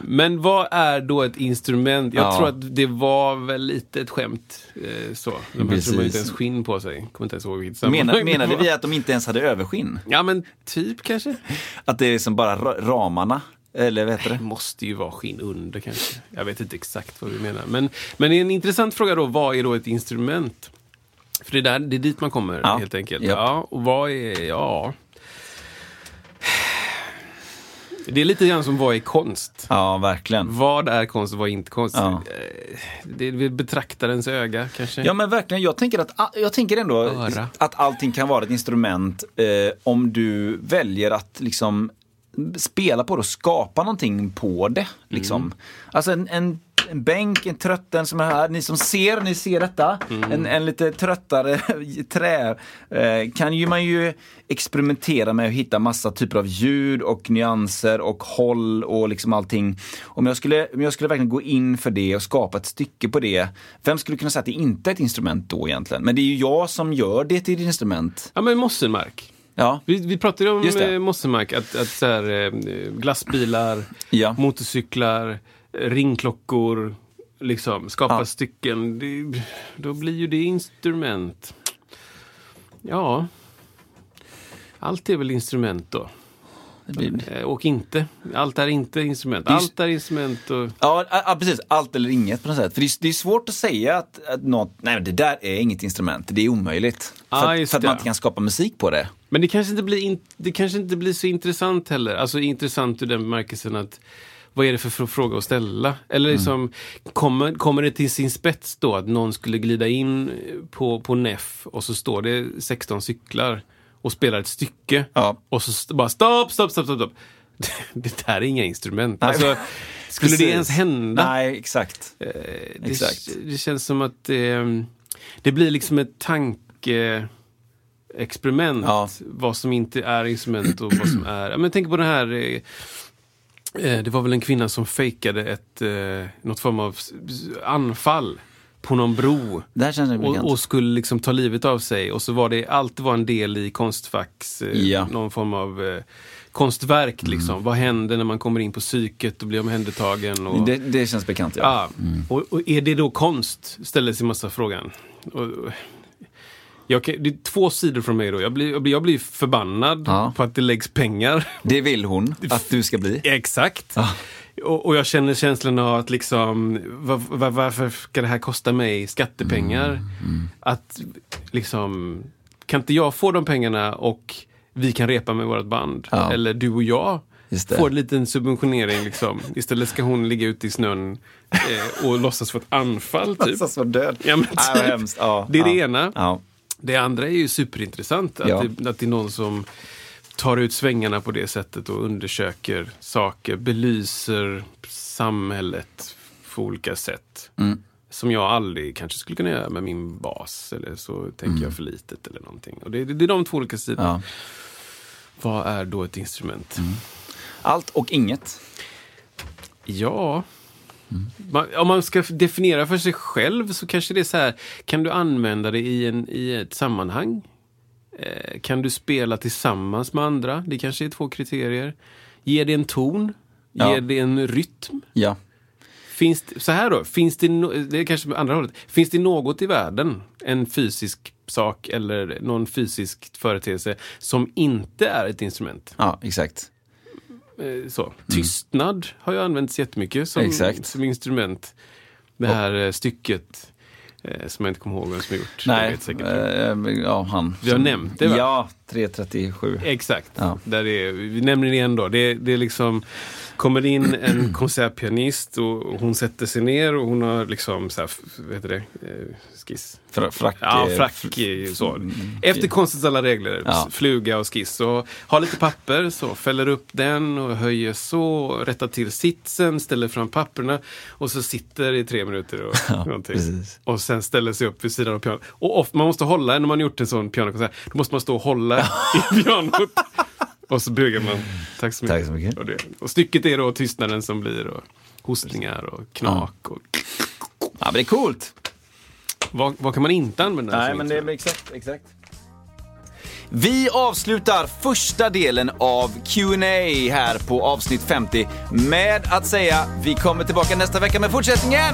Men vad är då ett instrument? Jag
Ja.
tror att det var väl lite ett skämt. eh, Så. De man inte ens skinn på sig. Kommer inte ens ihåg vilket
Menar, menade vi att de inte ens hade överskinn?
Ja men typ kanske.
Att det är som bara ra- ramarna? Eller vad heter
Det
det?
måste ju vara skinn under kanske. Jag vet inte exakt vad vi menar. Men, men en intressant fråga då, vad är då ett instrument? För det är, där, det är dit man kommer
Ja.
helt enkelt.
Japp.
Ja, och vad är, ja... Det är lite grann som vad är konst?
Ja, verkligen.
Vad är konst och vad är inte konst?
Ja.
Eh, Det är betraktarens öga kanske?
Ja men verkligen, jag tänker, att, jag tänker ändå
Öra.
att allting kan vara ett instrument eh, om du väljer att liksom spela på det och skapa någonting på det. Liksom.
Mm.
Alltså en, en, en bänk, en trötten som är här, ni som ser, ni ser detta,
Mm.
en, en lite tröttare trä eh, kan ju man ju experimentera med att hitta massa typer av ljud och nyanser och håll och liksom allting. Om jag skulle, om jag skulle verkligen gå in för det och skapa ett stycke på det, vem skulle kunna säga att det inte är ett instrument då egentligen? Men det är ju jag som gör det till ett instrument.
Ja men Mossenmark.
Ja,
Vi, vi pratade om eh, Mossenmark, att, att så här, eh, glassbilar,
Ja.
motorcyklar, ringklockor, liksom skapa
Ja.
stycken. Det, då blir ju det instrument. Ja, allt är väl instrument då.
Blir...
Eh, Och inte. Allt är inte instrument.
Är-
Allt är instrument och...
Ja, ja, precis. Allt eller inget på något sätt. För det är, det är svårt att säga att, att något, nej det där är inget instrument. Det är omöjligt.
Ja,
för, att, för att man inte kan skapa musik på det.
Men det kanske, inte blir in, det kanske inte blir så intressant heller. Alltså intressant ur den bemärkelsen att vad är det för fr- fråga att ställa? Eller
Mm.
liksom, kommer, kommer det till sin spets då att någon skulle glida in på, på NEF och så står det 16 cyklar och spelar ett stycke.
Ja.
Och så bara stopp, stopp, stopp, stopp. stopp. Det där är inga instrument.
Nej.
Alltså, skulle det ens hända?
Nej, exakt.
Eh, det,
Exakt.
det känns som att eh, det blir liksom ett tankeexperiment.
Ja.
Vad som inte är instrument och vad som är... Men tänk på det här... Eh, det var väl en kvinna som fejkade ett, eh, något form av anfall på någon bro. Och, och skulle liksom ta livet av sig. Och så var det, allt var en del i Konstfacks, eh,
Ja. Mm.
någon form av eh, konstverk. Liksom. Vad händer när man kommer in på psyket och blir omhändertagen? Och,
det, det känns bekant, ja.
Ja, och, och är det då konst? Ställer sig massa frågan. Och, jag det är två sidor från mig då. Jag blir, jag blir, jag blir förbannad
Ja.
på att det läggs pengar.
Det vill hon att du ska bli.
Exakt. Och, och jag känner känslan av att liksom, var, var, varför ska det här kosta mig skattepengar?
Mm,
Att liksom, kan inte jag få de pengarna och vi kan repa med vårt band?
Ja.
Eller du och jag
det.
får en liten subventionering. Liksom. Istället ska hon ligga ute i snön eh, och låtsas få ett anfall. Typ.
Låtsas vara död.
Ja, men typ.
Ja,
Det är det
ja.
ena.
Ja.
Det andra är ju superintressant. Att,
Ja.
det, att det är någon som tar ut svängarna på det sättet och undersöker saker, belyser samhället på olika sätt.
Mm.
Som jag aldrig kanske skulle kunna göra med min bas. Eller så tänker
Mm.
jag för litet eller någonting. Och det, det, det är de två olika sidorna.
Ja.
Vad är då ett instrument?
Allt och inget.
Ja. Man, om man ska definiera för sig själv så kanske det är så här. Kan du använda det i, en, i ett sammanhang? Eh, kan du spela tillsammans med andra? Det kanske är två kriterier. Ger det en ton?
Ja.
Ger det en rytm?
Ja.
Finns det, så här då, finns det, no, det är kanske andra hållet. Finns det något i världen, en fysisk sak eller någon fysisk företeelse som inte är ett instrument?
Ja, exakt.
Eh, Så. Tystnad har ju använts jättemycket som,
Exakt.
som instrument. Det här eh, stycket eh, som jag inte kommer ihåg vem som har gjort. Jag
Nej, eh, ja han.
Vi har nämnt det, va?
Ja, 337.
Exakt.
Ja.
Där är, vi nämner det igen då. Det, det är liksom, kommer in en konsertpianist och hon sätter sig ner och hon har liksom så här, vad heter det, eh, skiss.
Fra, frack,
Ja,
eh,
frack
fr-
eh, så. Efter konstens alla regler.
Ja.
Fluga och skiss. Och har lite papper, så fäller upp den och höjer så. Rättar till sitsen, ställer fram papperna. Och så sitter i tre minuter och någonting.
precis.
Och sen ställer sig upp vid sidan av pianot. Och of, man måste hålla, när man gjort en sån pianokonsert, då måste man stå och hålla i pianot. Och så bugar man. Tack så mycket.
Tack så mycket.
Och, det. och stycket är då tystnaden som blir och hostningar och knak. Och,
Ja, men det är coolt.
vad, vad kan man inte använda?
Nej, men det är exakt, exakt. Vi avslutar första delen av Q&A här på avsnitt 50 med att säga vi kommer tillbaka nästa vecka med fortsättningen!